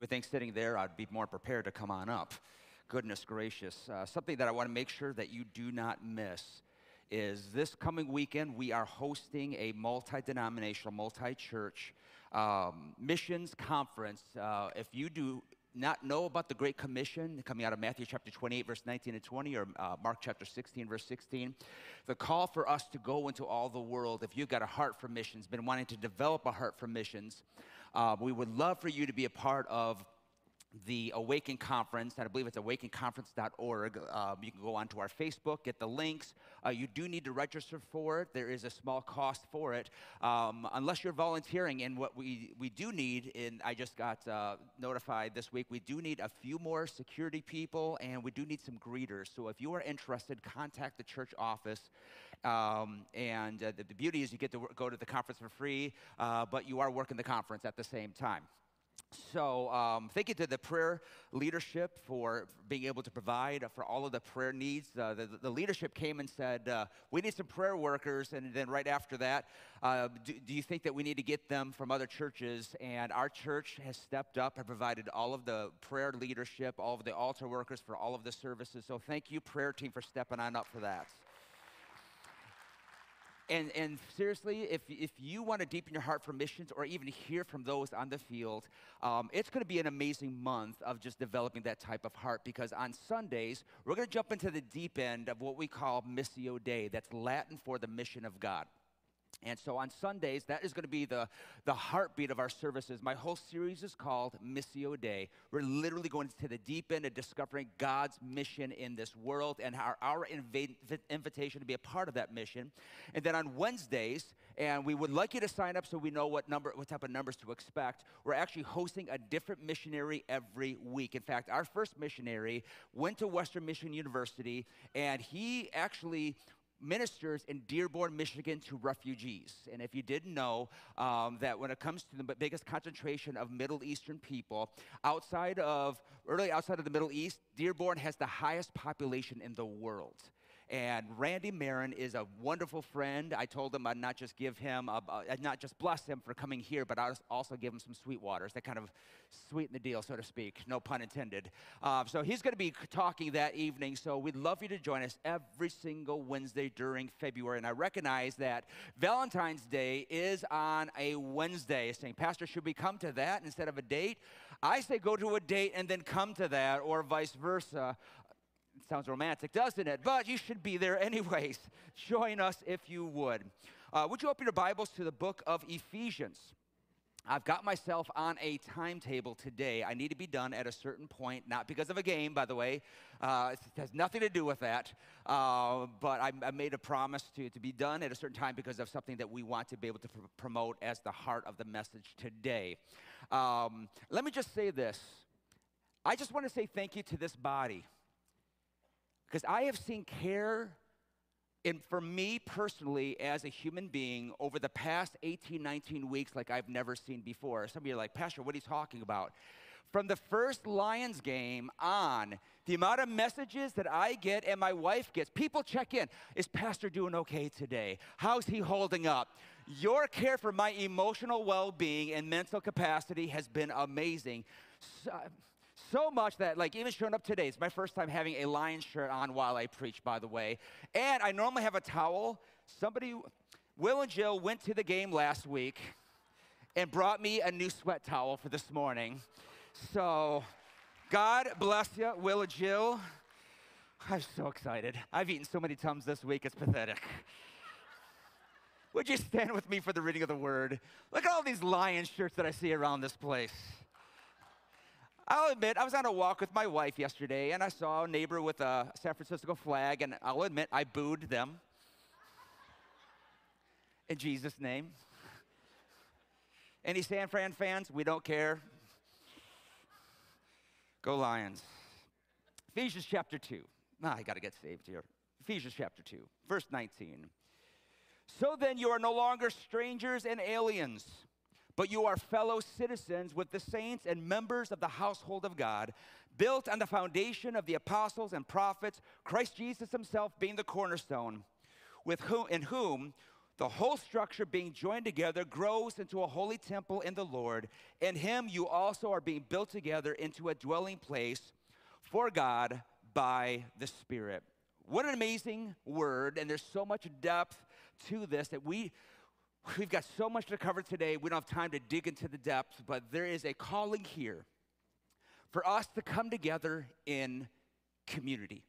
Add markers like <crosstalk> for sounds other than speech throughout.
would think sitting there, I'd be more prepared to come on up. Goodness gracious. Uh, something that I want to make sure that you do not miss is this coming weekend, we are hosting a multi denominational, multi church um, missions conference. Uh, if you do not know about the Great Commission coming out of Matthew chapter 28, verse 19 and 20, or uh, Mark chapter 16, verse 16, the call for us to go into all the world, if you've got a heart for missions, been wanting to develop a heart for missions, uh, we would love for you to be a part of the Awaken Conference, and I believe it's awakenconference.org. Um, you can go onto our Facebook, get the links. Uh, you do need to register for it. There is a small cost for it, um, unless you're volunteering. And what we, we do need, and I just got uh, notified this week, we do need a few more security people, and we do need some greeters. So if you are interested, contact the church office. Um, and uh, the, the, beauty is you get to go to the conference for free, uh, but you are working the conference at the same time. So, um, thank you to the prayer leadership for being able to provide for all of the prayer needs. Uh, the, the, leadership came and said, uh, We need some prayer workers. And then, right after that, uh, do, do, you think that we need to get them from other churches? And our church has stepped up and provided all of the prayer leadership, all of the altar workers for all of the services. So, thank you, prayer team, for stepping on up for that. And, and seriously, if, if you want to deepen your heart for missions or even hear from those on the field, um, it's going to be an amazing month of just developing that type of heart because on Sundays, we're going to jump into the deep end of what we call Missio Dei. That's Latin for the mission of God. And so on Sundays, that is going to be the, the heartbeat of our services. My whole series is called Missio Dei. We're literally going to the deep end of discovering God's mission in this world and our, our inv- invitation to be a part of that mission. And then on Wednesdays, and we would like you to sign up so we know what number, what type of numbers to expect. We're actually hosting a different missionary every week. In fact, our first missionary went to Western Michigan University, and he actually ministers in Dearborn, Michigan to refugees. And if you didn't know um, that when it comes to the biggest concentration of Middle Eastern people, outside of, really outside of the Middle East, Dearborn has the highest population in the world. And Randy Marin is a wonderful friend. I told him I'd not just give him, a, I'd not just bless him for coming here, but I'd also give him some sweet waters that kind of sweeten the deal, so to speak. No pun intended. Uh, so he's going to be talking that evening. So we'd love you to join us every single Wednesday during February. And I recognize that Valentine's Day is on a Wednesday. Saying, Pastor, should we come to that instead of a date? I say go to a date and then come to that, or vice versa. Sounds romantic, doesn't it? But you should be there anyways. <laughs> Join us if you would. Uh, would you open your Bibles to the book of Ephesians? I've got myself on a timetable today. I need to be done at a certain point, not because of a game, by the way. Uh, it has nothing to do with that. Uh, but I, I, made a promise to, to be done at a certain time because of something that we want to be able to pr- promote as the heart of the message today. Um, let me just say this I just want to say thank you to this body. Because I have seen care in, for me personally as a human being over the past 18, 19 weeks like I've never seen before. Some of you are like, Pastor, what are you talking about? From the first Lions game on, the amount of messages that I get and my wife gets, people check in. Is Pastor doing okay today? How's he holding up? Your care for my emotional well being and mental capacity has been amazing. So, so much that, like, even showing up today, it's my first time having a lion shirt on while I preach, by the way. And I normally have a towel. Somebody, Will and Jill went to the game last week and brought me a new sweat towel for this morning. So, God bless you, Will and Jill. I'm so excited. I've eaten so many Tums this week, it's pathetic. Would you stand with me for the reading of the word? Look at all these lion shirts that I see around this place. I'll admit, I was on a walk with my wife yesterday and I saw a neighbor with a San Francisco flag, and I'll admit, I booed them. In Jesus' name. Any San Fran fans? We don't care. Go Lions. Ephesians chapter 2. Ah, I got to get saved here. Ephesians chapter 2, verse 19. So then you are no longer strangers and aliens but you are fellow citizens with the saints and members of the household of God, built on the foundation of the apostles and prophets, Christ Jesus himself being the cornerstone, with whom, in whom the whole structure being joined together grows into a holy temple in the Lord. In him you also are being built together into a dwelling place for God by the Spirit. What an amazing word, and there's so much depth to this that we we've got so much to cover today. We don't have time to dig into the depths, but there is a calling here for us to come together in community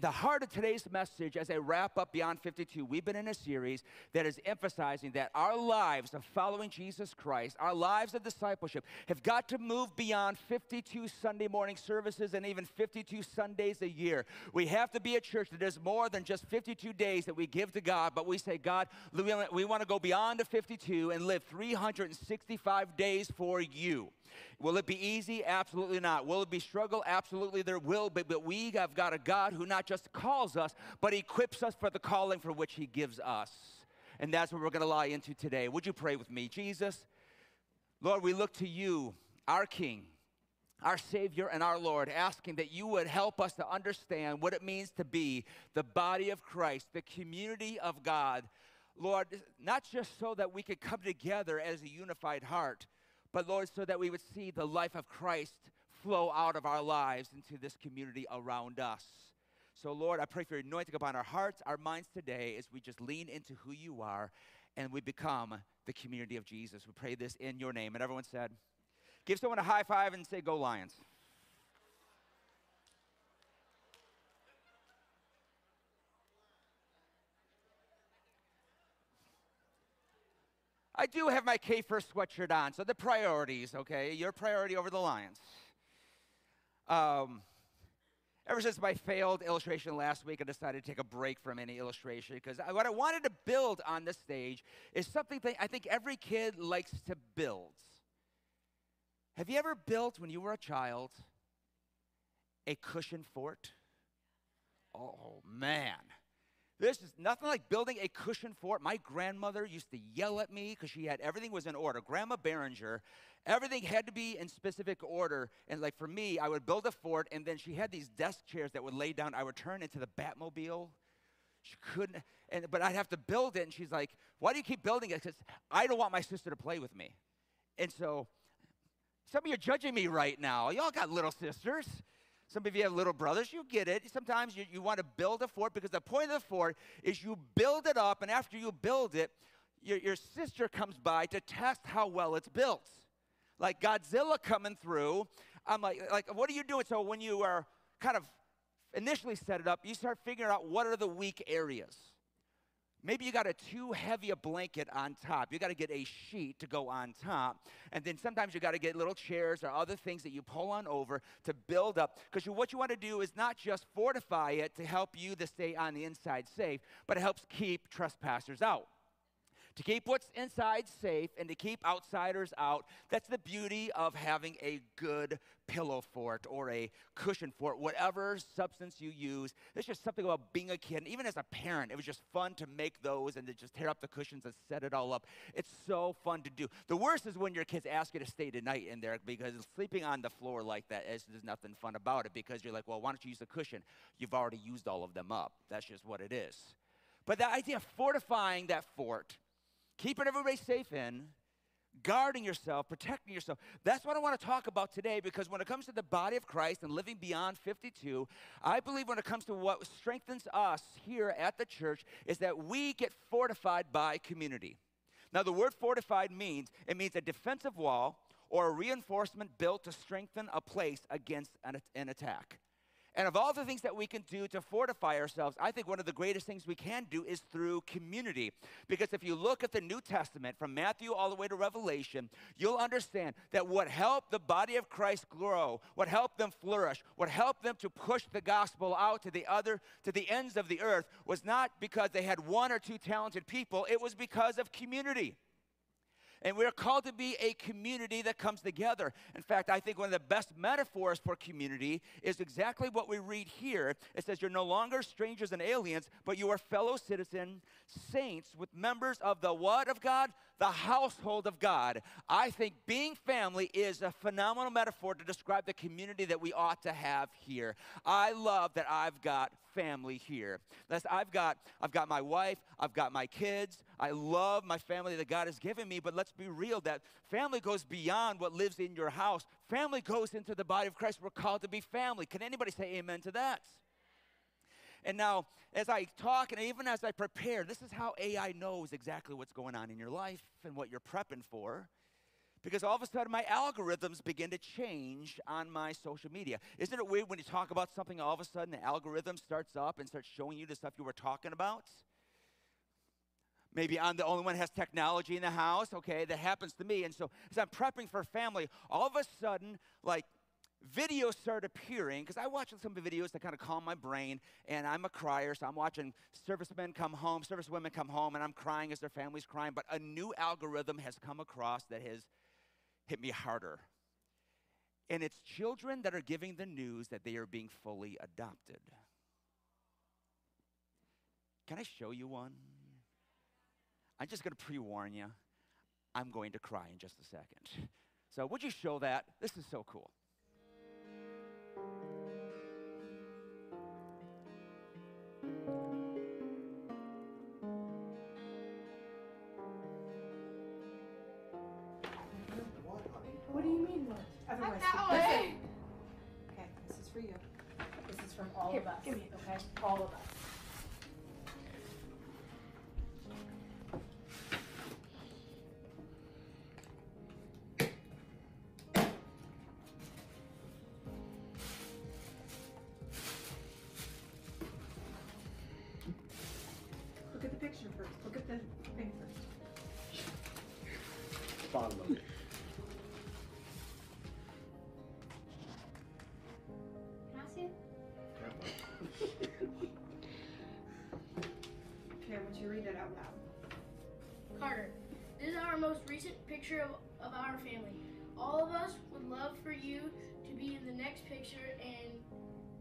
the heart of today's message, as I wrap up Beyond 52, we've been in a series that is emphasizing that our lives of following Jesus Christ, our lives of discipleship, have got to move beyond 52 Sunday morning services and even 52 Sundays a year. We have to be a church that does more than just 52 days that we give to God, but we say, God, we want to go beyond the 52 and live 365 days for you. Will it be easy? Absolutely not. Will it be struggle? Absolutely there will be. But we have got a God who not just calls us, but equips us for the calling for which he gives us. And that's what we're going to lie into today. Would you pray with me? Jesus, Lord, we look to you, our King, our Savior, and our Lord, asking that you would help us to understand what it means to be the body of Christ, the community of God. Lord, not just so that we could come together as a unified heart, but Lord, so that we would see the life of Christ flow out of our lives into this community around us. So, Lord, I pray for your anointing upon our hearts, our minds today as we just lean into who you are and we become the community of Jesus. We pray this in your name. And everyone said, Give someone a high five and say, Go Lions. I do have my Kfirst sweatshirt on, so the priorities, okay? Your priority over the Lions. Um, ever since my failed illustration last week, I decided to take a break from any illustration because what I wanted to build on this stage is something that I think every kid likes to build. Have you ever built, when you were a child, a cushion fort? Oh, man. This is nothing like building a cushion fort. My grandmother used to yell at me because she had everything was in order. Grandma Behringer, everything had to be in specific order. And like for me, I would build a fort, and then she had these desk chairs that would lay down. I would turn into the Batmobile. She couldn't, and but I'd have to build it. And she's like, "Why do you keep building it?" Because I don't want my sister to play with me. And so, some of you are judging me right now. Y'all got little sisters. Some of you have little brothers, you get it. Sometimes you, you want to build a fort because the point of the fort is you build it up, and after you build it, your, your sister comes by to test how well it's built. Like Godzilla coming through. I'm like, like, what are you doing? So when you are kind of initially set it up, you start figuring out what are the weak areas. Maybe you got a too heavy a blanket on top. You got to get a sheet to go on top. And then sometimes you got to get little chairs or other things that you pull on over to build up. Because what you want to do is not just fortify it to help you to stay on the inside safe, but it helps keep trespassers out to keep what's inside safe and to keep outsiders out. That's the beauty of having a good pillow fort or a cushion fort, whatever substance you use. There's just something about being a kid. And even as a parent, it was just fun to make those and to just tear up the cushions and set it all up. It's so fun to do. The worst is when your kids ask you to stay tonight in there because sleeping on the floor like that is there's nothing fun about it because you're like, well, why don't you use a cushion? You've already used all of them up. That's just what it is. But the idea of fortifying that fort keeping everybody safe in, guarding yourself, protecting yourself. That's what I want to talk about today because when it comes to the body of Christ and living beyond 52, I believe when it comes to what strengthens us here at the church is that we get fortified by community. Now, the word fortified means it means a defensive wall or a reinforcement built to strengthen a place against an, an attack. And of all the things that we can do to fortify ourselves, I think one of the greatest things we can do is through community. Because if you look at the New Testament, from Matthew all the way to Revelation, you'll understand that what helped the body of Christ grow, what helped them flourish, what helped them to push the gospel out to the other, to the ends of the earth, was not because they had one or two talented people, it was because of community. And we're called to be a community that comes together. In fact, I think one of the best metaphors for community is exactly what we read here. It says, You're no longer strangers and aliens, but you are fellow citizens, saints, with members of the what of God? The household of God, I think being family is a phenomenal metaphor to describe the community that we ought to have here. I love that I've got family here. That's, I've got I've got my wife, I've got my kids. I love my family that God has given me, but let's be real that family goes beyond what lives in your house. Family goes into the body of Christ. We're called to be family. Can anybody say amen to that? And now, as I talk and even as I prepare, this is how AI knows exactly what's going on in your life and what you're prepping for. Because all of a sudden, my algorithms begin to change on my social media. Isn't it weird when you talk about something, all of a sudden the algorithm starts up and starts showing you the stuff you were talking about? Maybe I'm the only one has technology in the house. Okay, that happens to me. And so, as I'm prepping for family, all of a sudden, like videos start appearing because I watch some videos that kind of calm my brain, and I'm a crier, so I'm watching servicemen come home, servicewomen come home, and I'm crying as their family's crying. But a new algorithm has come across that has hit me harder. And it's children that are giving the news that they are being fully adopted. Can I show you one? I'm just going to pre warn you. I'm going to cry in just a second. So, would you show that? This is so cool. What do you mean what? Otherwise, that way. Okay, this is for you. This is from all Here, of us. give me it. Okay, all of us. Our most recent picture of, of our family. All of us would love for you to be in the next picture and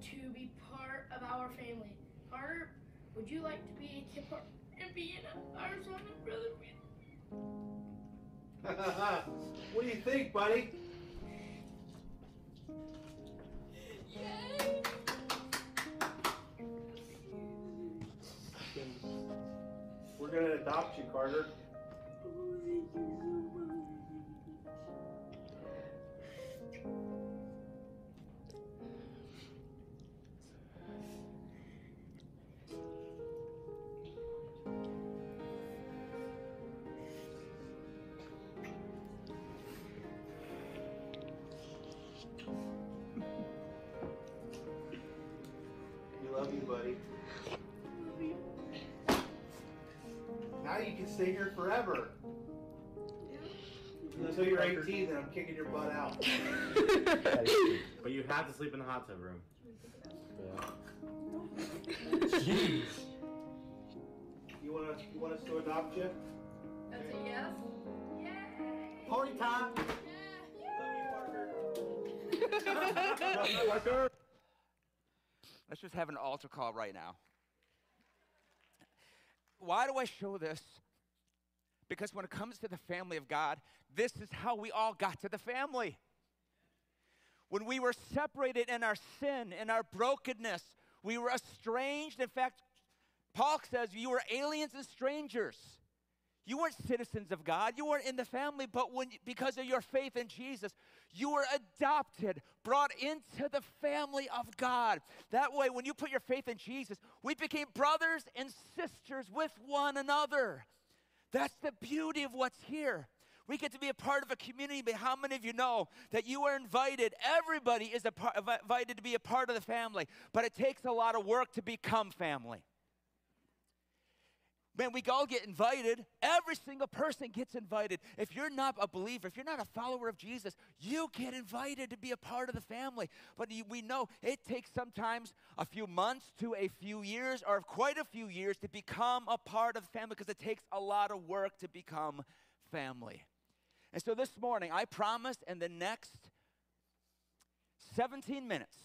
to be part of our family. Carter, would you like to be a part and be in our son and brother? <laughs> what do you think, buddy? Yay! We're gonna adopt you, Carter. You kicking your butt out. <laughs> But you have to sleep in the hot tub room. Jeez. You want us? You want us to adopt you? That's a yes. Yay! Party time. Parker. <laughs> Let's just have an altar call right now. Why do I show this? Because when it comes to the family of God, this is how we all got to the family. When we were separated in our sin, in our brokenness, we were estranged. In fact, Paul says you were aliens and strangers. You weren't citizens of God. You weren't in the family, but when because of your faith in Jesus, you were adopted, brought into the family of God. That way, when you put your faith in Jesus, we became brothers and sisters with one another. That's the beauty of what's here. We get to be a part of a community, but how many of you know that you are invited? Everybody is invited to be a part of the family, but it takes a lot of work to become family. Man, we all get invited. Every single person gets invited. If you're not a believer, if you're not a follower of Jesus, you get invited to be a part of the family. But we know it takes sometimes a few months to a few years or quite a few years to become a part of the family because it takes a lot of work to become family. And so this morning, I promised in the next 17 minutes,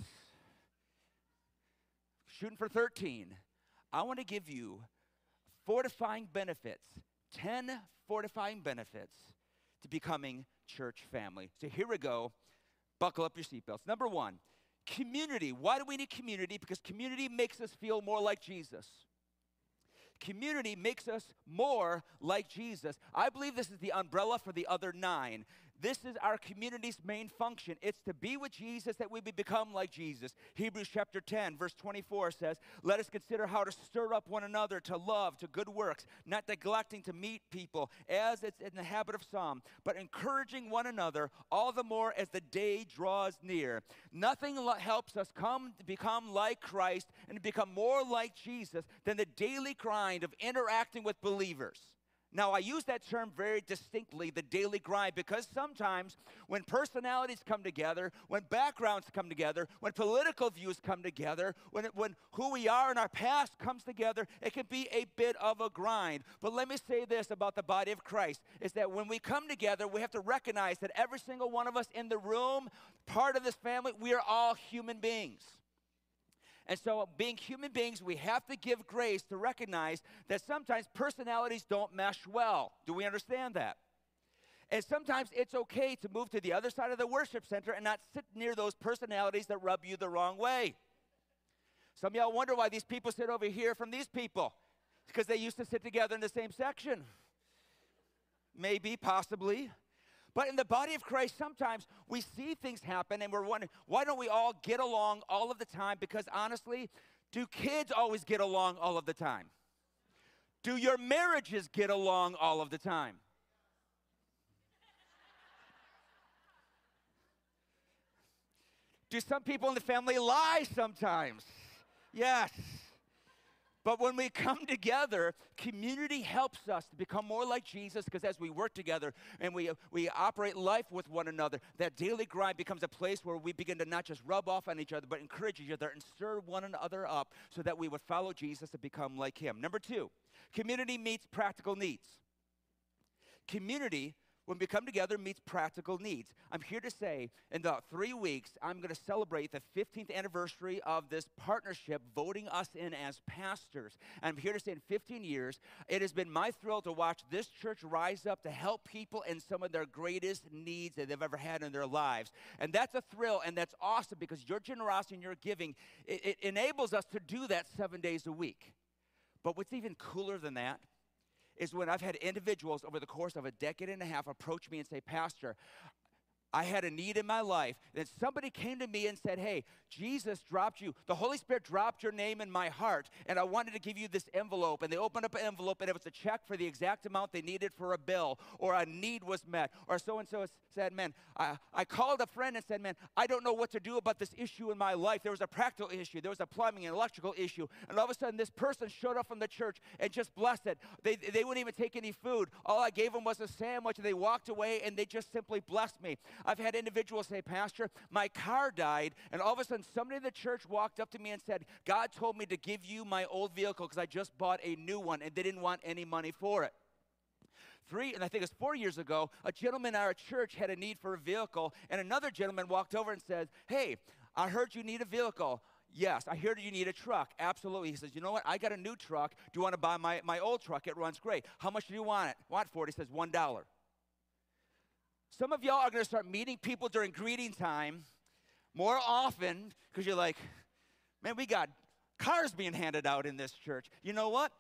shooting for 13, I want to give you fortifying benefits 10 fortifying benefits to becoming church family. So here we go. Buckle up your seatbelts. Number one, community. Why do we need community? Because community makes us feel more like Jesus. Community makes us more like Jesus. I believe this is the umbrella for the other nine. This is our community's main function. It's to be with Jesus that we become like Jesus. Hebrews chapter 10, verse 24 says, Let us consider how to stir up one another to love, to good works, not neglecting to meet people, as it's in the habit of some, but encouraging one another all the more as the day draws near. Nothing helps us come to become like Christ and become more like Jesus than the daily grind of interacting with believers. Now, I use that term very distinctly, the daily grind, because sometimes when personalities come together, when backgrounds come together, when political views come together, when, it, when who we are in our past comes together, it can be a bit of a grind. But let me say this about the body of Christ is that when we come together, we have to recognize that every single one of us in the room, part of this family, we are all human beings. And so, being human beings, we have to give grace to recognize that sometimes personalities don't mesh well. Do we understand that? And sometimes it's okay to move to the other side of the worship center and not sit near those personalities that rub you the wrong way. Some y'all wonder why these people sit over here from these people. because they used to sit together in the same section. Maybe, possibly. But in the body of Christ, sometimes we see things happen and we're wondering, why don't we all get along all of the time? Because honestly, do kids always get along all of the time? Do your marriages get along all of the time? Do some people in the family lie sometimes? Yes. But when we come <laughs> together, community helps us to become more like Jesus because as we work together and we, we operate life with one another, that daily grind becomes a place where we begin to not just rub off on each other, but encourage each other and stir one another up so that we would follow Jesus and become like him. Number two, community meets practical needs. Community when we come together meets practical needs. I'm here to say in the three weeks, I'm going to celebrate the 15th anniversary of this partnership, voting us in as pastors. And I'm here to say in 15 years, it has been my thrill to watch this church rise up to help people in some of their greatest needs that they've ever had in their lives. And that's a thrill, and that's awesome because your generosity and your giving, it, it enables us to do that seven days a week. But what's even cooler than that is when I've had individuals over the course of a decade and a half approach me and say, Pastor, I had a need in my life. And somebody came to me and said, Hey, Jesus dropped you. The Holy Spirit dropped your name in my heart, and I wanted to give you this envelope. And they opened up an envelope, and it was a check for the exact amount they needed for a bill, or a need was met, or so and so said, Man, I, I called a friend and said, Man, I don't know what to do about this issue in my life. There was a practical issue, there was a plumbing and electrical issue. And all of a sudden, this person showed up from the church and just blessed it. They, they wouldn't even take any food. All I gave them was a sandwich, and they walked away, and they just simply blessed me. I've had individuals say, Pastor, my car died, and all of a sudden somebody in the church walked up to me and said, God told me to give you my old vehicle because I just bought a new one, and they didn't want any money for it three, and I think it was four years ago, a gentleman in our church had a need for a vehicle, and another gentleman walked over and said, Hey, I heard you need a vehicle. Yes, I heard you need a truck. Absolutely. He says, You know what? I got a new truck. Do you want to buy my, my old truck? It runs great. How much do you want it? Want for it? He says, $1. Some of y'all are going to start meeting people during greeting time more often because you're like, man, we got cars being handed out in this church. You know what?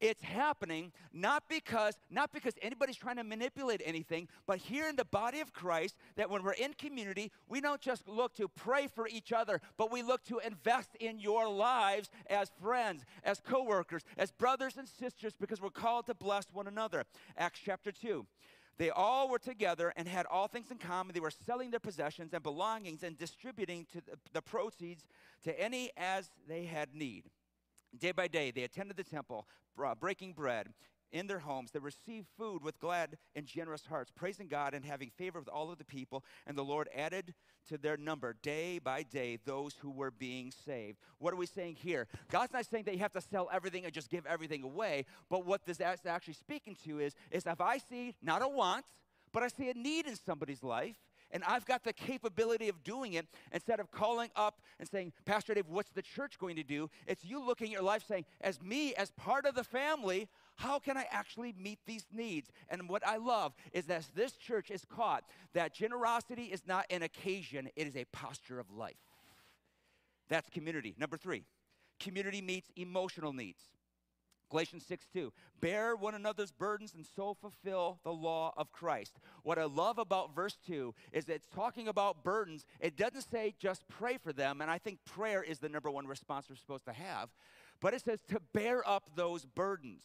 It's happening not because not because anybody's trying to manipulate anything, but here in the body of Christ that when we're in community, we don't just look to pray for each other, but we look to invest in your lives as friends, as coworkers, as brothers and sisters because we're called to bless one another. Acts chapter 2. They all were together and had all things in common. They were selling their possessions and belongings and distributing to the, the proceeds to any as they had need. Day by day, they attended the temple, breaking bread in their homes. They received food with glad and generous hearts, praising God and having favor with all of the people. And the Lord added to their number day by day those who were being saved. What are we saying here? God's not saying that you have to sell everything and just give everything away. But what this is actually speaking to is, is if I see not a want, but I see a need in somebody's life, and I've got the capability of doing it instead of calling up and saying, Pastor Dave, what's the church going to do? It's you looking at your life saying, as me, as part of the family, how can I actually meet these needs? And what I love is that this church is caught that generosity is not an occasion, it is a posture of life. That's community. Number three, community meets emotional needs. Galatians 6 2. Bear one another's burdens and so fulfill the law of Christ. What I love about verse 2 is it's talking about burdens. It doesn't say just pray for them, and I think prayer is the number one response we're supposed to have, but it says to bear up those burdens.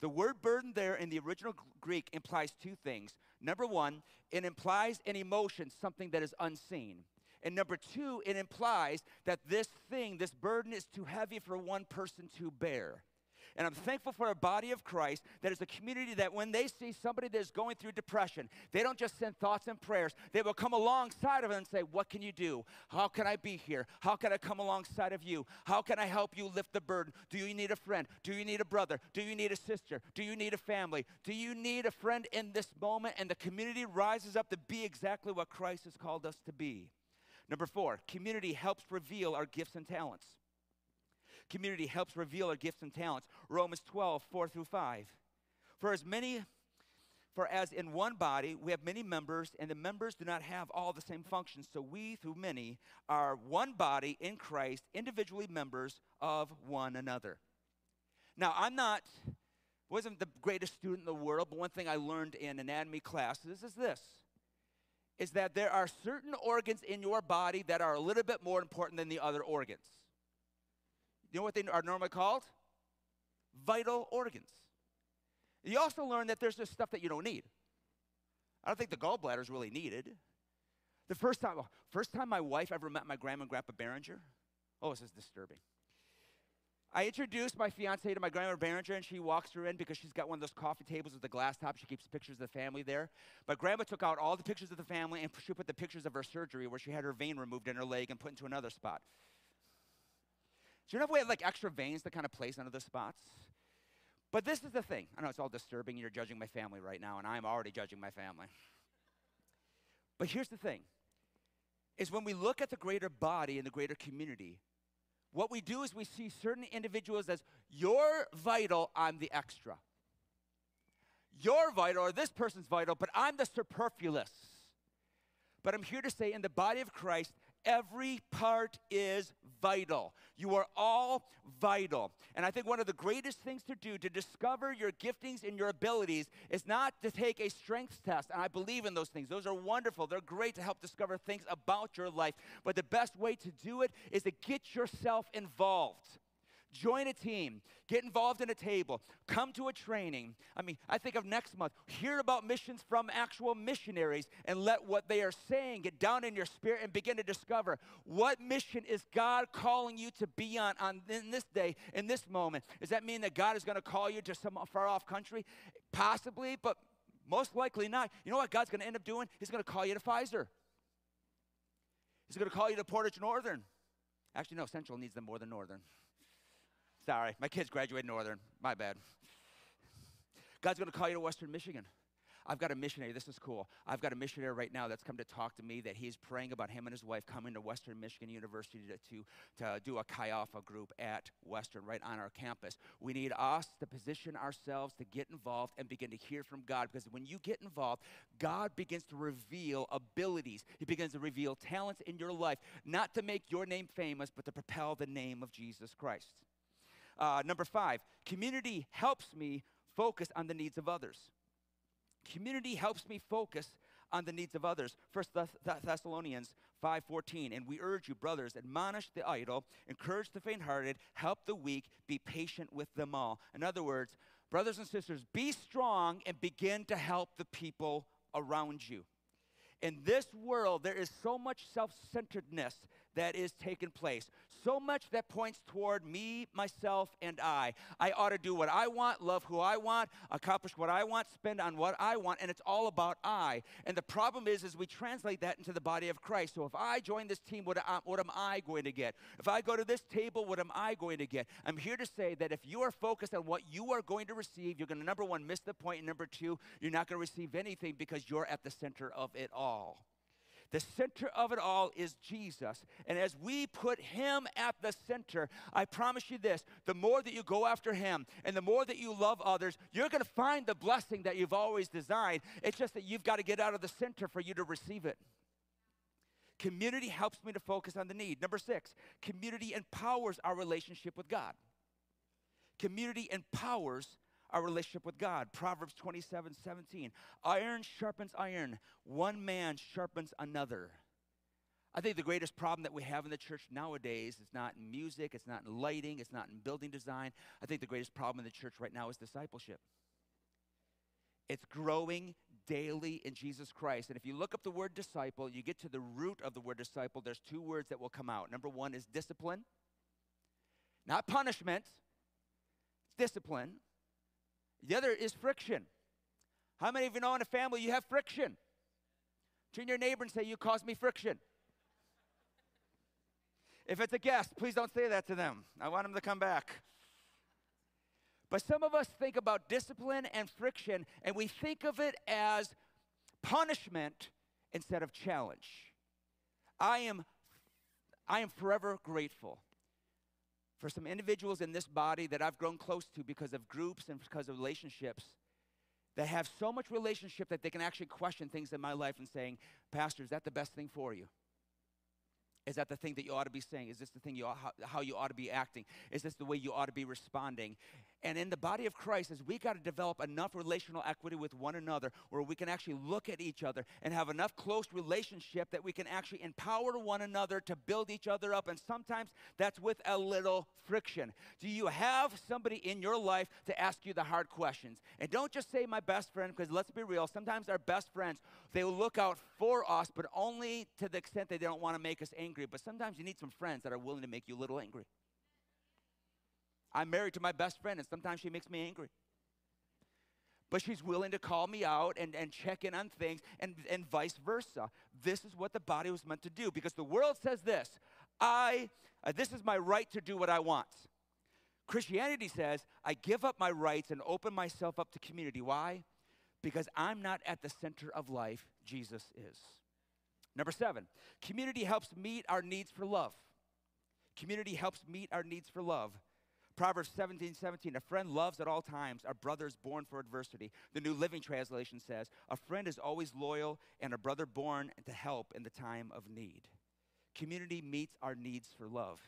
The word burden there in the original Greek implies two things. Number one, it implies an emotion, something that is unseen. And number two, it implies that this thing, this burden, is too heavy for one person to bear. And I'm thankful for a body of Christ that is a community that when they see somebody that is going through depression, they don't just send thoughts and prayers. They will come alongside of them and say, What can you do? How can I be here? How can I come alongside of you? How can I help you lift the burden? Do you need a friend? Do you need a brother? Do you need a sister? Do you need a family? Do you need a friend in this moment? And the community rises up to be exactly what Christ has called us to be. Number four, community helps reveal our gifts and talents. Community helps reveal our gifts and talents. Romans 12, 4 through 5. For as many, for as in one body we have many members, and the members do not have all the same functions, so we, through many, are one body in Christ, individually members of one another. Now, I'm not, wasn't the greatest student in the world, but one thing I learned in anatomy classes is this is that there are certain organs in your body that are a little bit more important than the other organs. You know what they are normally called? Vital organs. You also learn that there's just stuff that you don't need. I don't think the gallbladder is really needed. The first time, first time my wife ever met my grandma and grandpa Behringer, oh, this is disturbing. I introduced my fiance to my grandma Behringer, and she walks her in because she's got one of those coffee tables with the glass top. She keeps pictures of the family there. But grandma took out all the pictures of the family, and she put the pictures of her surgery where she had her vein removed in her leg and put into another spot. Do you know if we have like extra veins to kind of place under the spots? But this is the thing. I know it's all disturbing. You're judging my family right now, and I'm already judging my family. But here's the thing is when we look at the greater body and the greater community, what we do is we see certain individuals as you're vital, I'm the extra. You're vital, or this person's vital, but I'm the superfluous. But I'm here to say in the body of Christ, every part is vital. You are all vital. And I think one of the greatest things to do to discover your giftings and your abilities is not to take a strengths test. And I believe in those things. Those are wonderful. They're great to help discover things about your life. But the best way to do it is to get yourself involved. Join a team, get involved in a table, come to a training. I mean, I think of next month, hear about missions from actual missionaries and let what they are saying get down in your spirit and begin to discover what mission is God calling you to be on, on in this day, in this moment. Does that mean that God is going to call you to some far off country? Possibly, but most likely not. You know what God's going to end up doing? He's going to call you to Pfizer. He's going to call you to Portage Northern. Actually, no, Central needs them more than Northern. Sorry, my kids graduated Northern. My bad. God's going to call you to Western Michigan. I've got a missionary. This is cool. I've got a missionary right now that's come to talk to me that he's praying about him and his wife coming to Western Michigan University to, to, to do a Chi Alpha group at Western right on our campus. We need us to position ourselves to get involved and begin to hear from God because when you get involved, God begins to reveal abilities. He begins to reveal talents in your life, not to make your name famous, but to propel the name of Jesus Christ. Uh, number five, community helps me focus on the needs of others. Community helps me focus on the needs of others. First Thess- Thessalonians 5:14, and we urge you, brothers, admonish the idle, encourage the faint-hearted, help the weak, be patient with them all. In other words, brothers and sisters, be strong and begin to help the people around you. In this world, there is so much self centeredness that is taking place. So much that points toward me, myself, and I. I ought to do what I want, love who I want, accomplish what I want, spend on what I want, and it's all about I. And the problem is, is we translate that into the body of Christ. So if I join this team, what, uh, what am I going to get? If I go to this table, what am I going to get? I'm here to say that if you are focused on what you are going to receive, you're going to, number one, miss the point, and number two, you're not going to receive anything because you're at the center of it all. The center of it all is Jesus. And as we put Him at the center, I promise you this the more that you go after Him and the more that you love others, you're going to find the blessing that you've always designed. It's just that you've got to get out of the center for you to receive it. Community helps me to focus on the need. Number six, community empowers our relationship with God. Community empowers our relationship with God. Proverbs 27 17. Iron sharpens iron, one man sharpens another. I think the greatest problem that we have in the church nowadays is not in music, it's not in lighting, it's not in building design. I think the greatest problem in the church right now is discipleship. It's growing daily in Jesus Christ. And if you look up the word disciple, you get to the root of the word disciple, there's two words that will come out. Number one is discipline, not punishment, it's discipline. The other is friction. How many of you know in a family you have friction? Turn your neighbor and say, You caused me friction. If it's a guest, please don't say that to them. I want them to come back. But some of us think about discipline and friction, and we think of it as punishment instead of challenge. I am, I am forever grateful for some individuals in this body that I've grown close to because of groups and because of relationships that have so much relationship that they can actually question things in my life and saying, Pastor, is that the best thing for you? Is that the thing that you ought to be saying? Is this the thing you ought, how, you ought to be acting? Is this the way you ought to be responding? And in the body of Christ, is we got to develop enough relational equity with one another where we can actually look at each other and have enough close relationship that we can actually empower one another to build each other up. And sometimes that's with a little friction. Do you have somebody in your life to ask you the hard questions? And don't just say my best friend, because let's be real, sometimes our best friends, they will look out for us, but only to the extent that they don't want to make us angry. But sometimes you need some friends that are willing to make you a little angry. I'm married to my best friend, and sometimes she makes me angry. But she's willing to call me out and, and check in on things, and, and vice versa. This is what the body was meant to do because the world says this I, uh, this is my right to do what I want. Christianity says, I give up my rights and open myself up to community. Why? Because I'm not at the center of life, Jesus is. Number seven, community helps meet our needs for love. Community helps meet our needs for love. Proverbs 17, 17, a friend loves at all times, a brother is born for adversity. The New Living Translation says, a friend is always loyal and a brother born to help in the time of need. Community meets our needs for love.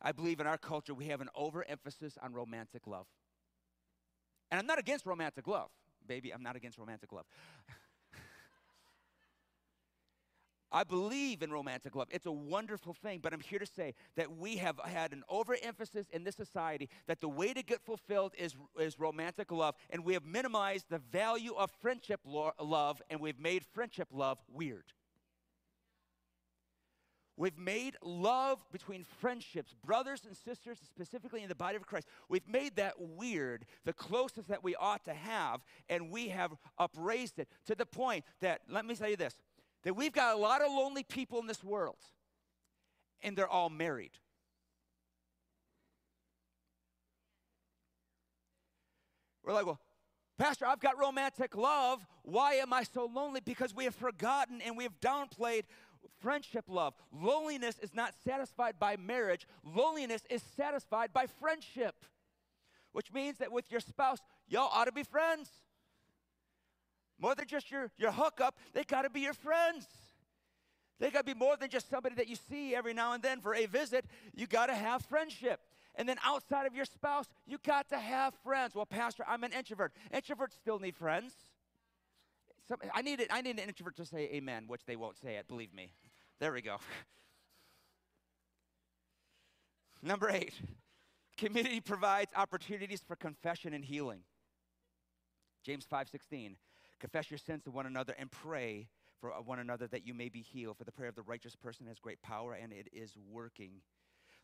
I believe in our culture we have an overemphasis on romantic love. And I'm not against romantic love, baby, I'm not against romantic love. <laughs> I believe in romantic love. It's a wonderful thing, but I'm here to say that we have had an overemphasis in this society that the way to get fulfilled is, is romantic love, and we have minimized the value of friendship lo- love, and we've made friendship love weird. We've made love between friendships, brothers and sisters, specifically in the body of Christ, we've made that weird, the closest that we ought to have, and we have upraised it to the point that, let me tell you this that we've got a lot of lonely people in this world, and they're all married. We're like, well, Pastor, I've got romantic love. Why am I so lonely? Because we have forgotten and we have downplayed friendship love. Loneliness is not satisfied by marriage, loneliness is satisfied by friendship, which means that with your spouse, y'all ought to be friends. More than just your, your hookup, they got to be your friends. They got to be more than just somebody that you see every now and then for a visit. You got to have friendship. And then outside of your spouse, you got to have friends. Well, Pastor, I'm an introvert. Introverts still need friends. Some, I, need it, I need an introvert to say amen, which they won't say it, believe me. There we go. <laughs> Number eight, community provides opportunities for confession and healing. James 5:16. Confess your sins to one another and pray for one another that you may be healed. For the prayer of the righteous person has great power and it is working.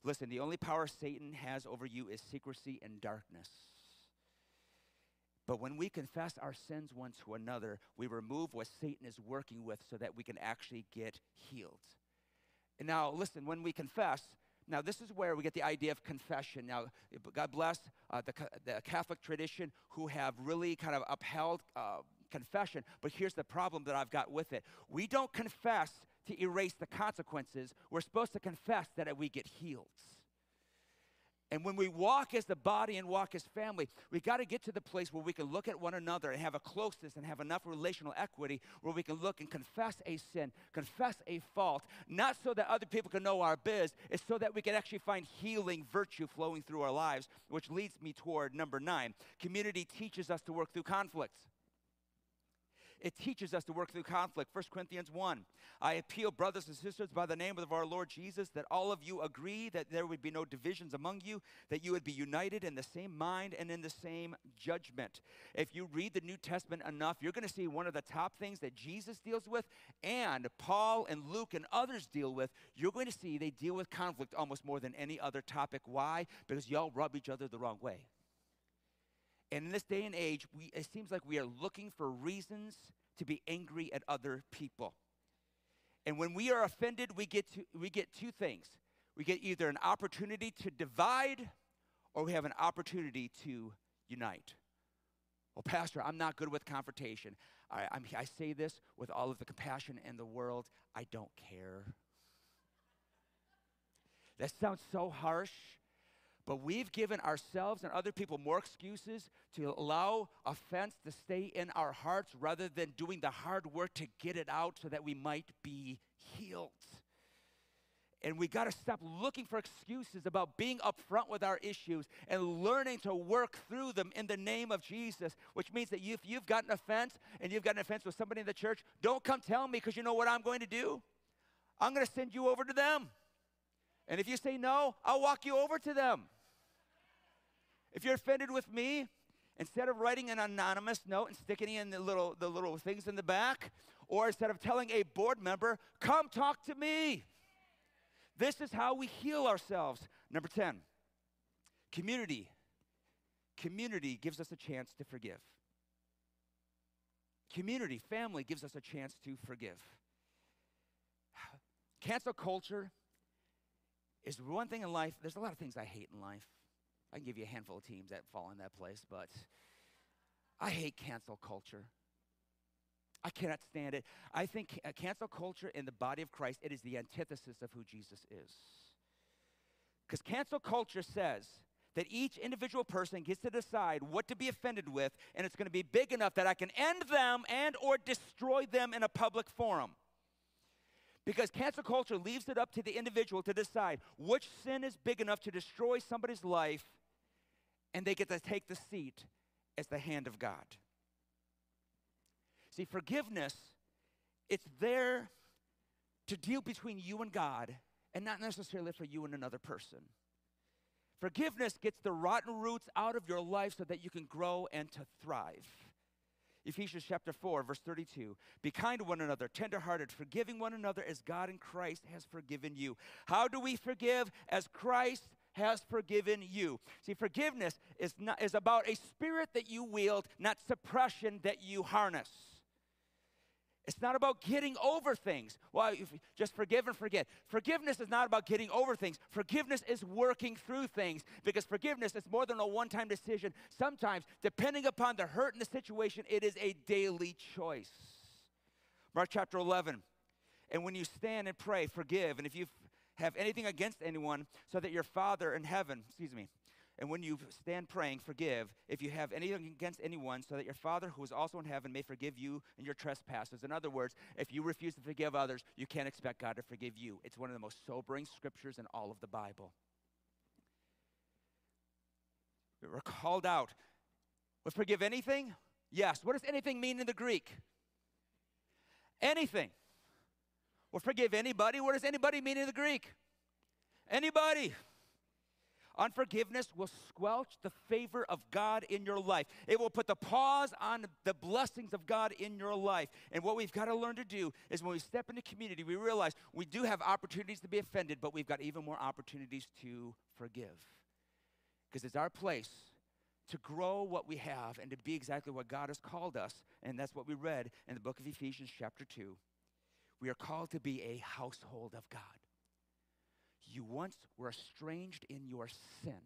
Listen, the only power Satan has over you is secrecy and darkness. But when we confess our sins one to another, we remove what Satan is working with so that we can actually get healed. And now, listen, when we confess, now, this is where we get the idea of confession. Now, God bless uh, the, the, Catholic tradition who have really kind of upheld uh, confession, but here's the problem that I've got with it. We don't confess to erase the consequences, we're supposed to confess that we get healed. And when we walk as the body and walk as family, we got to get to the place where we can look at one another and have a closeness and have enough relational equity where we can look and confess a sin, confess a fault, not so that other people can know our biz, it's so that we can actually find healing virtue flowing through our lives, which leads me toward number nine. Community teaches us to work through conflicts. It teaches us to work through conflict. 1 Corinthians 1. I appeal, brothers and sisters, by the name of our Lord Jesus, that all of you agree that there would be no divisions among you, that you would be united in the same mind and in the same judgment. If you read the New Testament enough, you're going to see one of the top things that Jesus deals with and Paul and Luke and others deal with. You're going to see they deal with conflict almost more than any other topic. Why? Because y'all rub each other the wrong way. And in this day and age, we, it seems like we are looking for reasons to be angry at other people. And when we are offended, we get, to, we get two things. We get either an opportunity to divide or we have an opportunity to unite. Well, Pastor, I'm not good with confrontation. I, I'm, I say this with all of the compassion in the world. I don't care. That sounds so harsh, but we've given ourselves and other people more excuses to allow offense to stay in our hearts rather than doing the hard work to get it out so that we might be healed. And we got to stop looking for excuses about being upfront with our issues and learning to work through them in the name of Jesus, which means that if you've got an offense and you've got an offense with somebody in the church, don't come tell me because you know what I'm going to do? I'm going to send you over to them. And if you say no, I'll walk you over to them. If you're offended with me, instead of writing an anonymous note and sticking in the little, the little things in the back, or instead of telling a board member, come talk to me. This is how we heal ourselves. Number 10, community. Community gives us a chance to forgive. Community, family gives us a chance to forgive. Cancel culture is one thing in life. There's a lot of things I hate in life. I can give you a handful of teams that fall in that place, but I hate cancel culture. I cannot stand it. I think cancel culture in the body of Christ, it is the antithesis of who Jesus is. Because cancel culture says that each individual person gets to decide what to be offended with, and it's going to be big enough that I can end them and or destroy them in a public forum. Because cancel culture leaves it up to the individual to decide which sin is big enough to destroy somebody's life and they get to take the seat as the hand of God. See, forgiveness, it's there to deal between you and God and not necessarily for you and another person. Forgiveness gets the rotten roots out of your life so that you can grow and to thrive. Ephesians chapter 4, verse 32. Be kind to one another, tenderhearted, forgiving one another as God in Christ has forgiven you. How do we forgive? As Christ has forgiven you. See, forgiveness is, not, is about a spirit that you wield, not suppression that you harness. It's not about getting over things. Well, just forgive and forget. Forgiveness is not about getting over things. Forgiveness is working through things because forgiveness is more than a one time decision. Sometimes, depending upon the hurt and the situation, it is a daily choice. Mark chapter 11. And when you stand and pray, forgive. And if you have anything against anyone, so that your Father in heaven, excuse me, and when you stand praying, forgive if you have anything against anyone, so that your Father who is also in heaven may forgive you and your trespasses. In other words, if you refuse to forgive others, you can't expect God to forgive you. It's one of the most sobering scriptures in all of the Bible. We're called out. We forgive anything? Yes. What does anything mean in the Greek? Anything. Well, forgive anybody. What does anybody mean in the Greek? Anybody. Unforgiveness will squelch the favor of God in your life. It will put the pause on the blessings of God in your life. And what we've got to learn to do is when we step into community, we realize we do have opportunities to be offended, but we've got even more opportunities to forgive. Because it's our place to grow what we have and to be exactly what God has called us. And that's what we read in the book of Ephesians, chapter 2. We are called to be a household of God. You once were estranged in your sin.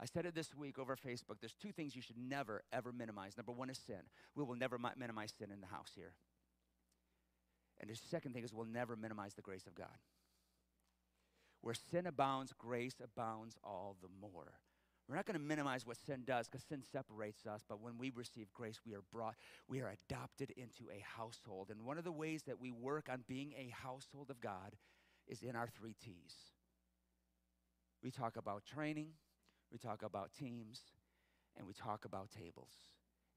I said it this week over Facebook. There's two things you should never, ever minimize. Number one is sin. We will never minimize sin in the house here. And the second thing is we'll never minimize the grace of God. Where sin abounds, grace abounds all the more. We're not going to minimize what sin does because sin separates us, but when we receive grace, we are brought, we are adopted into a household. And one of the ways that we work on being a household of God is in our three T's. We talk about training, we talk about teams, and we talk about tables.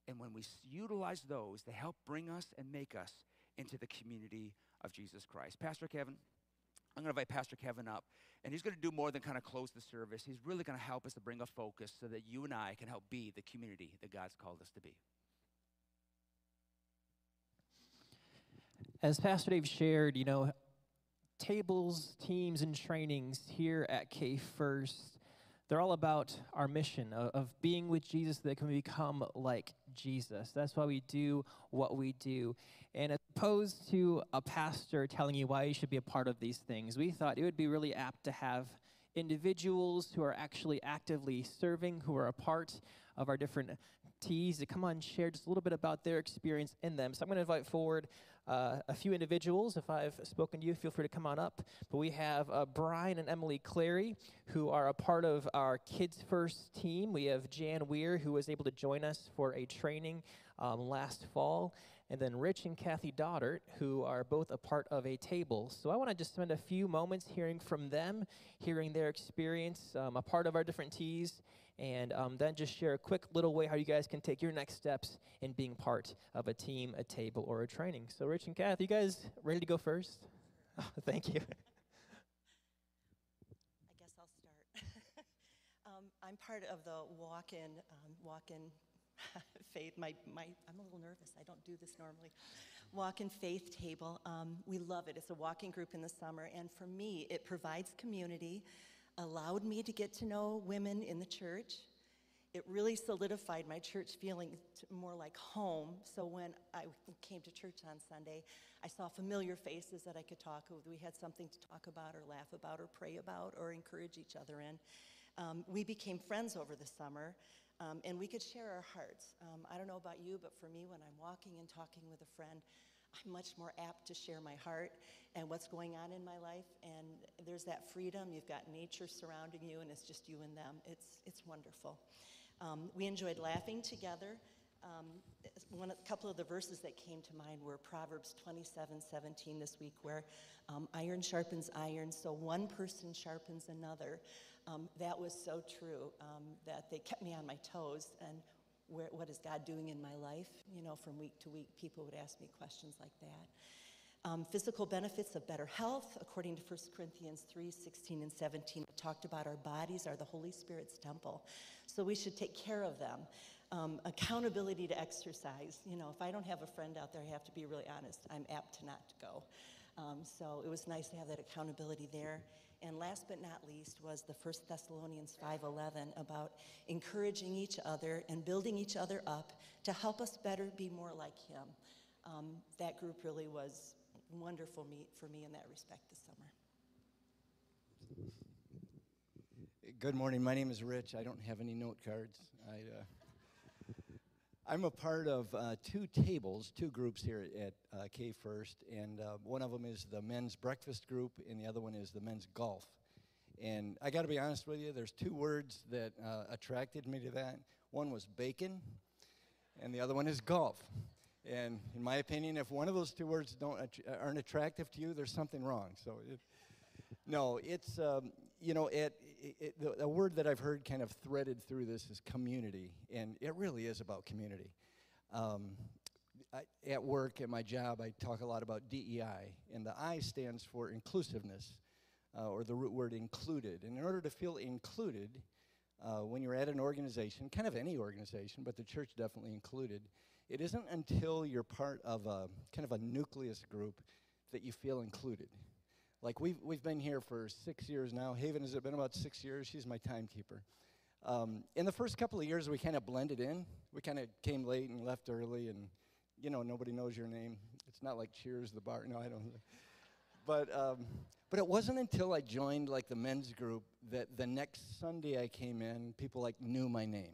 And when we utilize those, they help bring us and make us into the community of Jesus Christ. Pastor Kevin, I'm going to invite Pastor Kevin up, and he's going to do more than kind of close the service. He's really going to help us to bring a focus so that you and I can help be the community that God's called us to be. As Pastor Dave shared, you know, tables, teams, and trainings here at K First, they're all about our mission of, of being with Jesus that can become like Jesus. That's why we do what we do. And as opposed to a pastor telling you why you should be a part of these things, we thought it would be really apt to have individuals who are actually actively serving, who are a part of our different T's to come on and share just a little bit about their experience in them. So I'm going to invite forward uh, a few individuals. If I've spoken to you, feel free to come on up. But we have uh, Brian and Emily Clary, who are a part of our Kids First team. We have Jan Weir, who was able to join us for a training um, last fall. And then Rich and Kathy Doddart, who are both a part of a table. So I want to just spend a few moments hearing from them, hearing their experience, um, a part of our different T's, and um, then just share a quick little way how you guys can take your next steps in being part of a team, a table, or a training. So, Rich and Kath, you guys ready to go first? <laughs> thank you. <laughs> I guess I'll start. <laughs> um, I'm part of the walk-in, um, walk-in faith. My, my, I'm a little nervous. I don't do this normally. Walk-in faith table. Um, we love it. It's a walking group in the summer, and for me, it provides community. Allowed me to get to know women in the church. It really solidified my church feeling more like home. So when I came to church on Sunday, I saw familiar faces that I could talk with. We had something to talk about, or laugh about, or pray about, or encourage each other in. Um, we became friends over the summer, um, and we could share our hearts. Um, I don't know about you, but for me, when I'm walking and talking with a friend, I'm much more apt to share my heart and what's going on in my life. And there's that freedom. You've got nature surrounding you, and it's just you and them. It's, it's wonderful. Um, we enjoyed laughing together. Um, one, a couple of the verses that came to mind were Proverbs 27 17 this week, where um, iron sharpens iron, so one person sharpens another. Um, that was so true um, that they kept me on my toes. And where, what is God doing in my life? You know, from week to week, people would ask me questions like that. Um, physical benefits of better health, according to 1 Corinthians 3 16 and 17, it talked about our bodies are the Holy Spirit's temple. So we should take care of them. Um, accountability to exercise. You know, if I don't have a friend out there, I have to be really honest, I'm apt to not go. Um, so it was nice to have that accountability there. And last but not least was the First Thessalonians 5:11 about encouraging each other and building each other up to help us better be more like Him. Um, that group really was wonderful meet for me in that respect this summer. Good morning. My name is Rich. I don't have any note cards. I, uh, I'm a part of uh, two tables, two groups here at uh, K First, and uh, one of them is the men's breakfast group, and the other one is the men's golf. And I got to be honest with you, there's two words that uh, attracted me to that. One was bacon, and the other one is golf. And in my opinion, if one of those two words don't aren't attractive to you, there's something wrong. So it, no, it's, um, you know, it, it, the word that I've heard kind of threaded through this is community, and it really is about community. Um, I, at work, at my job, I talk a lot about DEI, and the I stands for inclusiveness, uh, or the root word included. And in order to feel included, uh, when you're at an organization, kind of any organization, but the church definitely included, it isn't until you're part of a kind of a nucleus group that you feel included. Like we've, we've been here for six years now. Haven, has it been about six years? She's my timekeeper. Um, in the first couple of years, we kind of blended in. We kind of came late and left early, and you know, nobody knows your name. It's not like Cheers, the bar. No, I don't. But, um, but it wasn't until I joined like the men's group that the next Sunday I came in, people like knew my name.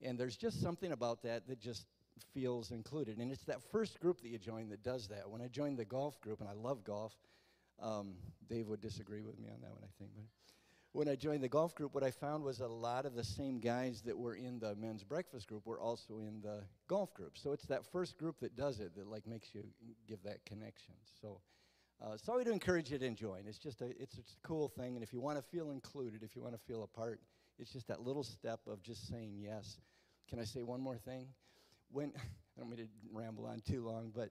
And there's just something about that that just feels included. And it's that first group that you join that does that. When I joined the golf group, and I love golf, um, Dave would disagree with me on that one, I think. But when I joined the golf group, what I found was a lot of the same guys that were in the men's breakfast group were also in the golf group. So it's that first group that does it that like makes you give that connection. So. Uh, to encourage you to join. It's just a it's just a cool thing, and if you want to feel included, if you want to feel a part, it's just that little step of just saying yes. Can I say one more thing? When <laughs> I don't mean to ramble on too long, but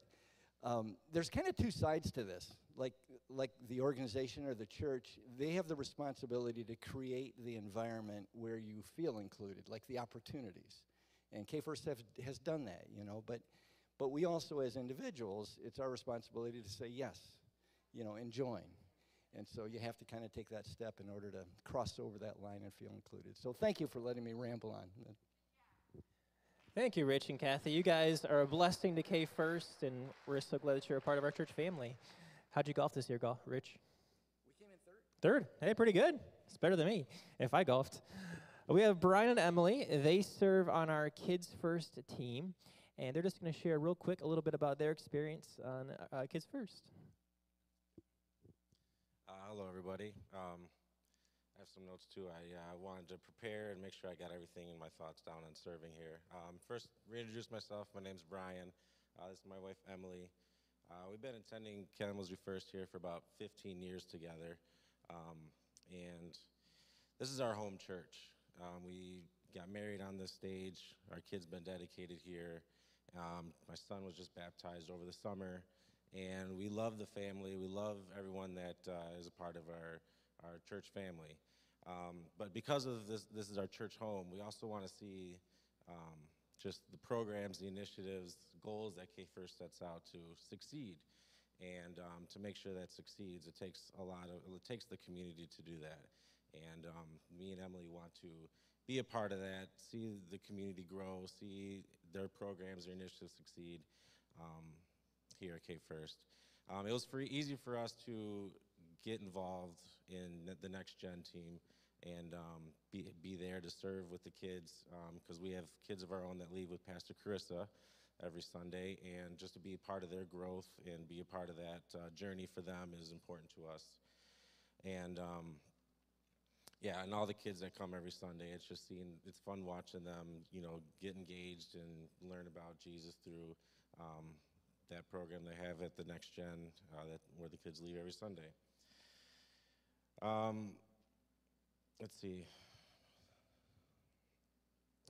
um, there's kind of two sides to this. Like like the organization or the church, they have the responsibility to create the environment where you feel included, like the opportunities. And K First have, has done that, you know. But but we also, as individuals, it's our responsibility to say yes you know, and join. And so you have to kind of take that step in order to cross over that line and feel included. So thank you for letting me ramble on. Thank you, Rich and Kathy. You guys are a blessing to K First, and we're so glad that you're a part of our church family. How'd you golf this year, golf, Rich? We came in third. Third. Hey, pretty good. It's better than me if I golfed. We have Brian and Emily. They serve on our Kids First team, and they're just going to share real quick a little bit about their experience on uh, Kids First. Uh, hello, everybody. Um, I have some notes too. I uh, wanted to prepare and make sure I got everything in my thoughts down on serving here. Um, first, reintroduce myself. My name's Brian. Uh, this is my wife, Emily. Uh, we've been attending Kalamazoo First here for about 15 years together. Um, and this is our home church. Um, we got married on this stage. Our kid's been dedicated here. Um, my son was just baptized over the summer and we love the family. We love everyone that uh, is a part of our, our church family. Um, but because of this, this is our church home, we also want to see um, just the programs, the initiatives, goals that K First sets out to succeed. And um, to make sure that succeeds, it takes a lot of, it takes the community to do that. And um, me and Emily want to be a part of that, see the community grow, see their programs, their initiatives succeed. Um, here at K First. Um, it was free, easy for us to get involved in the next gen team and um, be, be there to serve with the kids because um, we have kids of our own that leave with Pastor Carissa every Sunday, and just to be a part of their growth and be a part of that uh, journey for them is important to us. And um, yeah, and all the kids that come every Sunday, it's just seeing, it's fun watching them, you know, get engaged and learn about Jesus through um, that program they have at the Next Gen, uh, that, where the kids leave every Sunday. Um, let's see.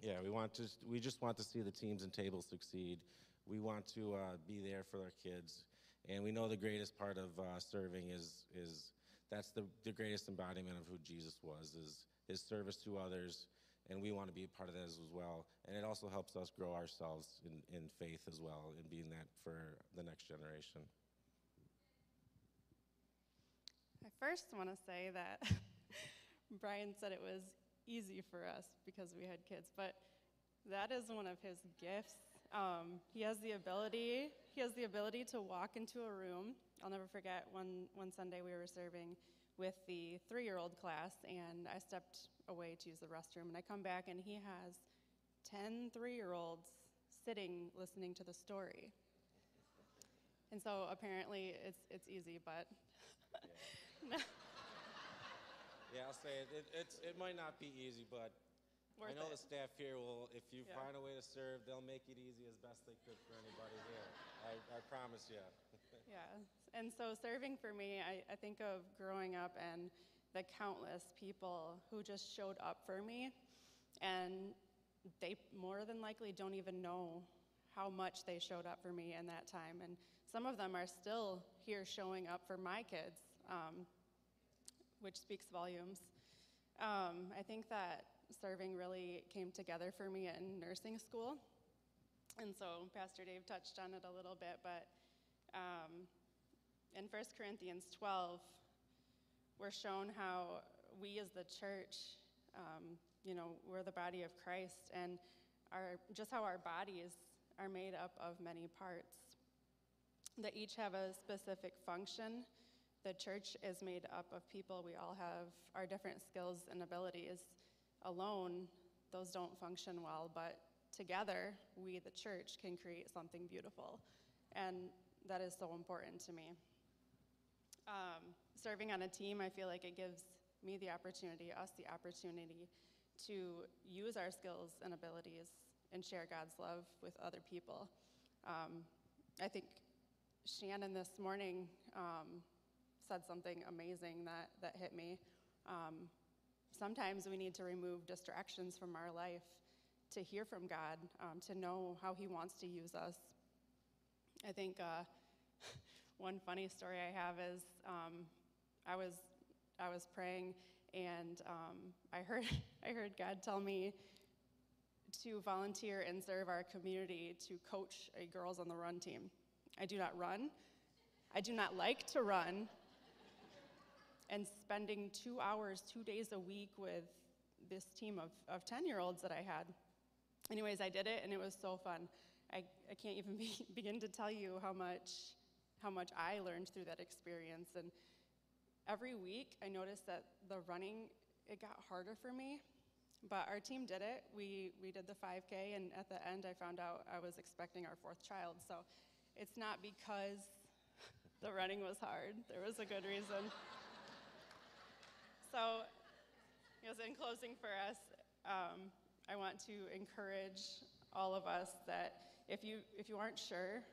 Yeah, we want to. We just want to see the teams and tables succeed. We want to uh, be there for our kids, and we know the greatest part of uh, serving is is that's the, the greatest embodiment of who Jesus was is his service to others and we want to be a part of that as well. And it also helps us grow ourselves in, in faith as well, in being that for the next generation. I first want to say that <laughs> Brian said it was easy for us because we had kids, but that is one of his gifts. Um, he has the ability. He has the ability to walk into a room. I'll never forget one one Sunday we were serving with the three-year-old class, and I stepped away to use the restroom. And I come back, and he has 10 three year olds sitting listening to the story. And so apparently it's, it's easy, but. <laughs> yeah. I'll say it. It, it's, it might not be easy, but Worth I know it. the staff here will, if you yeah. find a way to serve, they'll make it easy as best they could for anybody here. I, I promise you. <laughs> yeah. And so serving for me, I, I think of growing up and the countless people who just showed up for me, and they more than likely don't even know how much they showed up for me in that time. And some of them are still here showing up for my kids, um, which speaks volumes. Um, I think that serving really came together for me in nursing school. And so Pastor Dave touched on it a little bit, but um, in 1 Corinthians 12, we're shown how we as the church, um, you know, we're the body of Christ, and our, just how our bodies are made up of many parts that each have a specific function the church is made up of people. We all have our different skills and abilities. Alone, those don't function well, but together, we, the church, can create something beautiful. And that is so important to me. Um, serving on a team, I feel like it gives me the opportunity, us the opportunity, to use our skills and abilities and share God's love with other people. Um, I think Shannon this morning um, said something amazing that, that hit me. Um, sometimes we need to remove distractions from our life to hear from God, um, to know how He wants to use us. I think uh, <laughs> one funny story I have is um, I was I was praying and um, I heard <laughs> I heard God tell me to volunteer and serve our community to coach a girls on the run team. I do not run. I do not like to run. And spending two hours, two days a week with this team of, of 10 year olds that I had. Anyways, I did it and it was so fun. I, I can't even <laughs> be, begin to tell you how much, how much I learned through that experience. And every week I noticed that the running, it got harder for me. But our team did it. We, we did the 5K, and at the end, I found out I was expecting our fourth child. So it's not because <laughs> the running was hard, there was a good reason. So, in closing for us, um, I want to encourage all of us that if you, if you aren't sure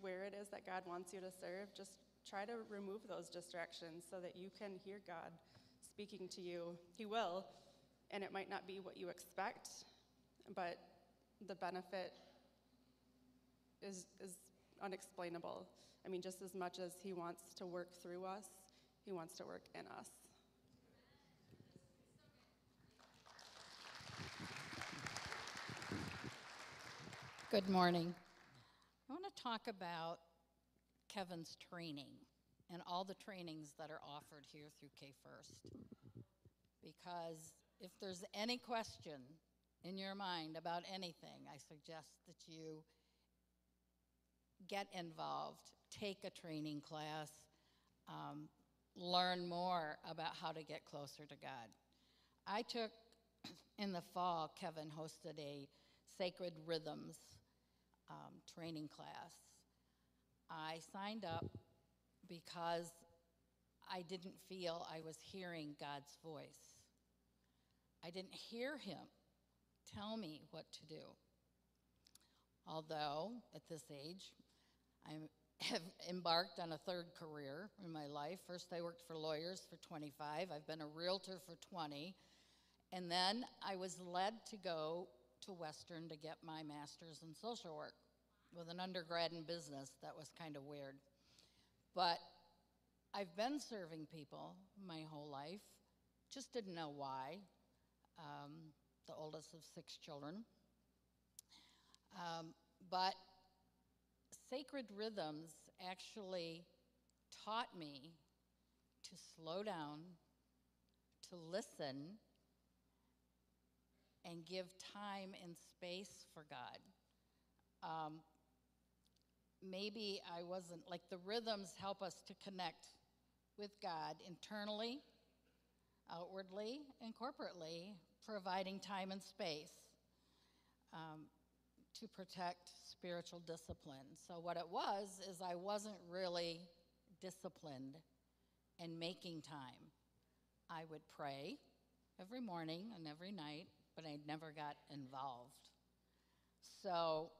where it is that God wants you to serve, just try to remove those distractions so that you can hear God speaking to you. He will, and it might not be what you expect, but the benefit is, is unexplainable. I mean, just as much as He wants to work through us, He wants to work in us. Good morning. I want to talk about Kevin's training and all the trainings that are offered here through K First. Because if there's any question in your mind about anything, I suggest that you get involved, take a training class, um, learn more about how to get closer to God. I took, <clears throat> in the fall, Kevin hosted a Sacred Rhythms um, training class. I signed up because I didn't feel I was hearing God's voice. I didn't hear him tell me what to do. Although, at this age, I have embarked on a third career in my life. First, I worked for lawyers for 25, I've been a realtor for 20, and then I was led to go to Western to get my master's in social work with an undergrad in business. That was kind of weird. But I've been serving people my whole life, just didn't know why um, the oldest of six children. Um, but sacred rhythms actually taught me to slow down, to listen, and give time and space for God. Um, maybe I wasn't, like the rhythms help us to connect with God internally, outwardly, and corporately, providing time and space um, to protect spiritual discipline. So, what it was is I wasn't really disciplined and making time. I would pray every morning and every night, but I never got involved. So,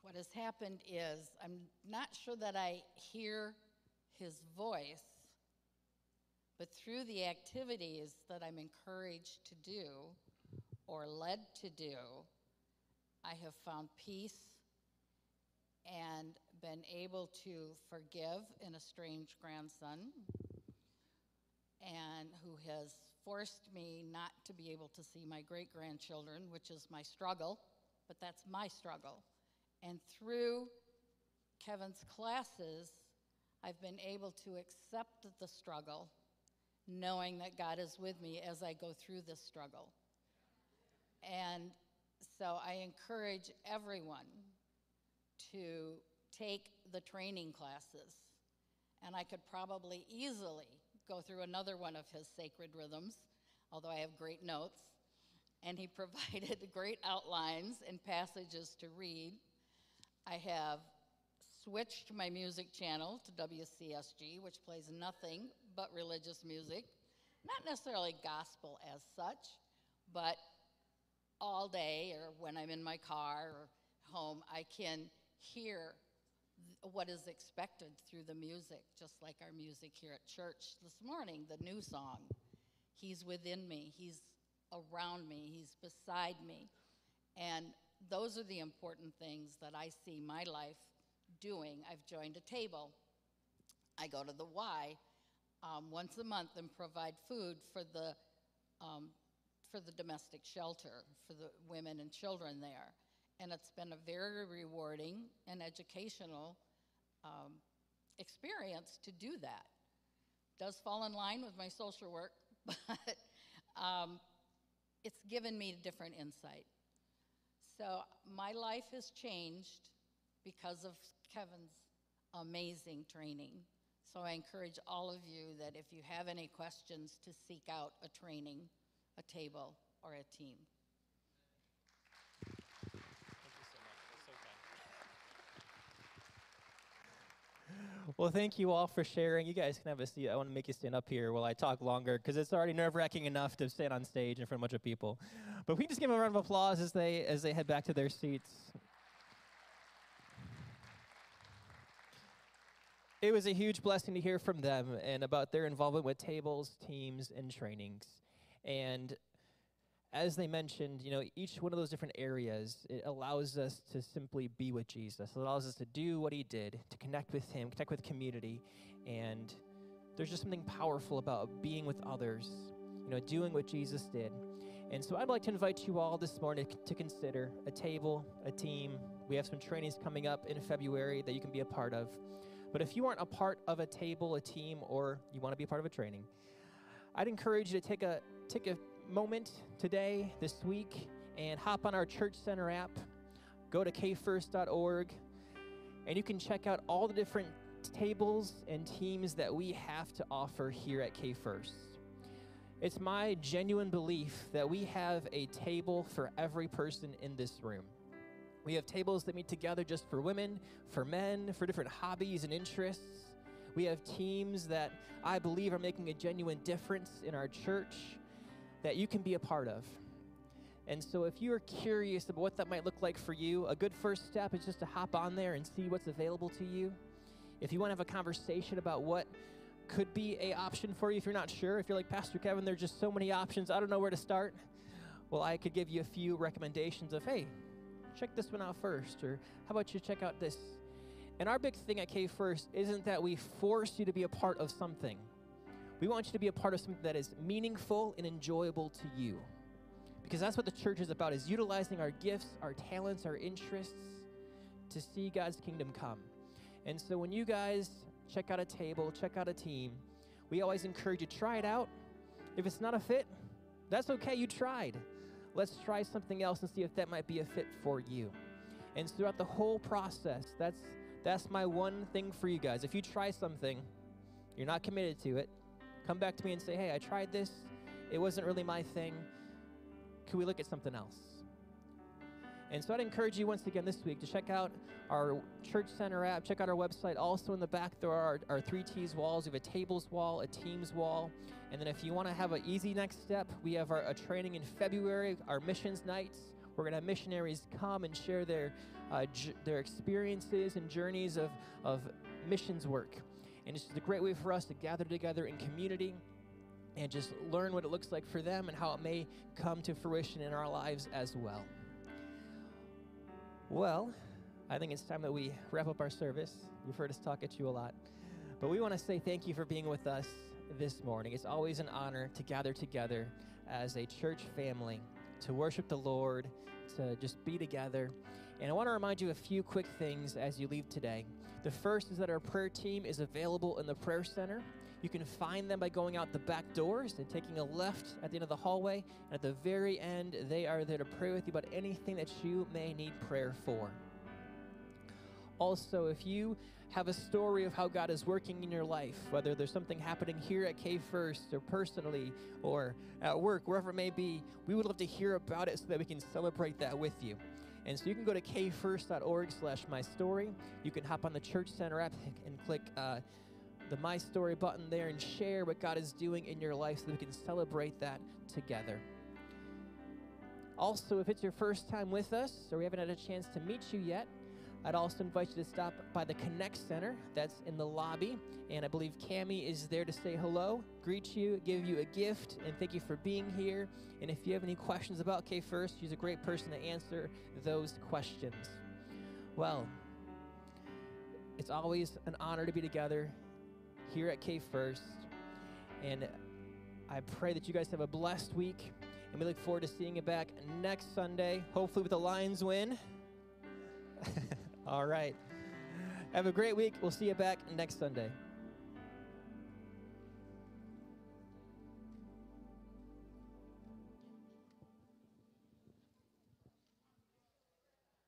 what has happened is I'm not sure that I hear his voice but through the activities that I'm encouraged to do or led to do, I have found peace and been able to forgive an estranged grandson and who has forced me not to be able to see my great grandchildren, which is my struggle, but that's my struggle. And through Kevin's classes, I've been able to accept the struggle knowing that God is with me as I go through this struggle. And so I encourage everyone to take the training classes and I could probably easily go through another one of his sacred rhythms, although I have great notes. And he <laughs> provided great outlines and passages to read. I have switched my music channel to WCSG, which plays nothing but religious music. Not necessarily gospel as such, but all day or when I'm in my car or home, I can hear what is expected through the music, just like our music here at church this morning, the new song. He's within me, He's around me, He's beside me. And those are the important things that I see my life doing. I've joined a table. I go to the Y um, once a month and provide food for the um, for the domestic shelter for the women and children there, and it's been a very rewarding and educational um, experience to do that. Does fall in line with my social work, <laughs> but um, it's given me a different insight. So my life has changed because of Kevin's amazing training. So I encourage all of you that if you have any questions, to seek out a training, a table, or a team. Well, thank you all for sharing. You guys can have a seat. I want to make you stand up here while I talk longer because it's already nerve-wracking enough to stand on stage in front of a bunch of people. But we can just give them a round of applause as they as they head back to their seats. It was a huge blessing to hear from them and about their involvement with tables, teams, and trainings. And as they mentioned, you know, each one of those different areas, it allows us to simply be with Jesus. It allows us to do what he did, to connect with him, connect with community. And there's just something powerful about being with others, you know, doing what Jesus did. And so I'd like to invite you all this morning to consider a table, a team. We have some trainings coming up in February that you can be a part of. But if you aren't a part of a table, a team, or you want to be a part of a training, I'd encourage you to take a take a moment today, this week, and hop on our Church Center app. Go to kfirst.org, and you can check out all the different tables and teams that we have to offer here at K First. It's my genuine belief that we have a table for every person in this room. We have tables that meet together just for women, for men, for different hobbies and interests. We have teams that I believe are making a genuine difference in our church that you can be a part of. And so, if you are curious about what that might look like for you, a good first step is just to hop on there and see what's available to you. If you want to have a conversation about what could be a option for you, if you're not sure, if you're like Pastor Kevin, there's just so many options, I don't know where to start. Well, I could give you a few recommendations of, hey, check this one out first, or how about you check out this? And our big thing at K First isn't that we force you to be a part of something. We want you to be a part of something that is meaningful and enjoyable to you. Because that's what the church is about, is utilizing our gifts, our talents, our interests to see God's kingdom come. And so when you guys check out a table, check out a team, we always encourage you to try it out. If it's not a fit, that's okay, you tried. Let's try something else and see if that might be a fit for you. And throughout the whole process, that's that's my one thing for you guys. If you try something, you're not committed to it, come back to me and say, hey, I tried this. It wasn't really my thing. Can we look at something else? And so I'd encourage you once again this week to check out our Church Center app, check out our website. Also in the back, there are our, our three T's walls. We have a tables wall, a teams wall. And then if you want to have an easy next step, we have our, a training in February, our missions nights. We're going to have missionaries come and share their, uh, their experiences and journeys of, of missions work. And it's just a great way for us to gather together in community and just learn what it looks like for them and how it may come to fruition in our lives as well. Well, I think it's time that we wrap up our service. You've heard us talk at you a lot. But we want to say thank you for being with us this morning. It's always an honor to gather together as a church family to worship the Lord, to just be together. And I want to remind you a few quick things as you leave today. The first is that our prayer team is available in the prayer center. You can find them by going out the back doors and taking a left at the end of the hallway. And at the very end, they are there to pray with you about anything that you may need prayer for. Also, if you have a story of how God is working in your life, whether there's something happening here at K First or personally or at work, wherever it may be, we would love to hear about it so that we can celebrate that with you. And so you can go to kfirst.org slash my story. You can hop on the Church Center app and click uh, the My Story button there and share what God is doing in your life so we can celebrate that together. Also, if it's your first time with us or we haven't had a chance to meet you yet, I'd also invite you to stop by the Connect Center that's in the lobby. And I believe Cami is there to say hello, greet you, give you a gift, and thank you for being here. And if you have any questions about K First, she's a great person to answer those questions. Well, it's always an honor to be together here at K First. And I pray that you guys have a blessed week. And we look forward to seeing you back next Sunday, hopefully with the Lions win. <laughs> All right. Have a great week. We'll see you back next Sunday.